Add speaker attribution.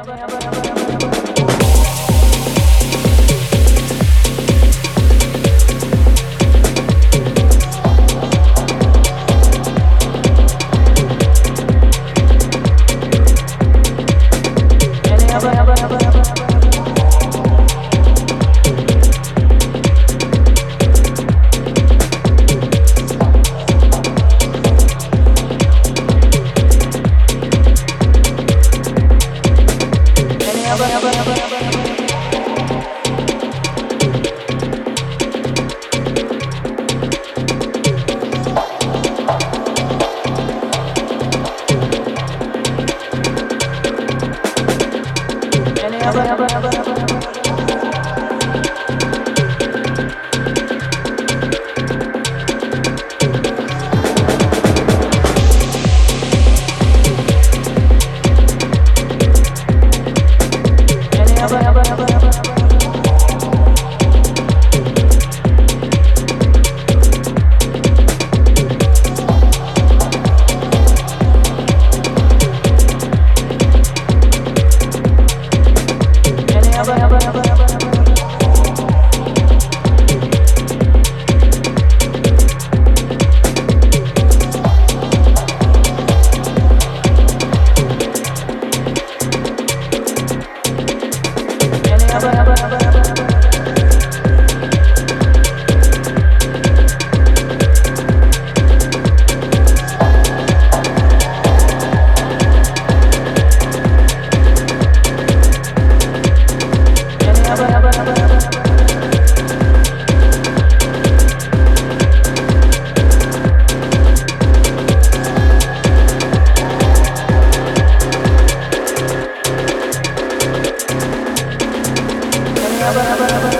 Speaker 1: Any other, other, other, other. Bye.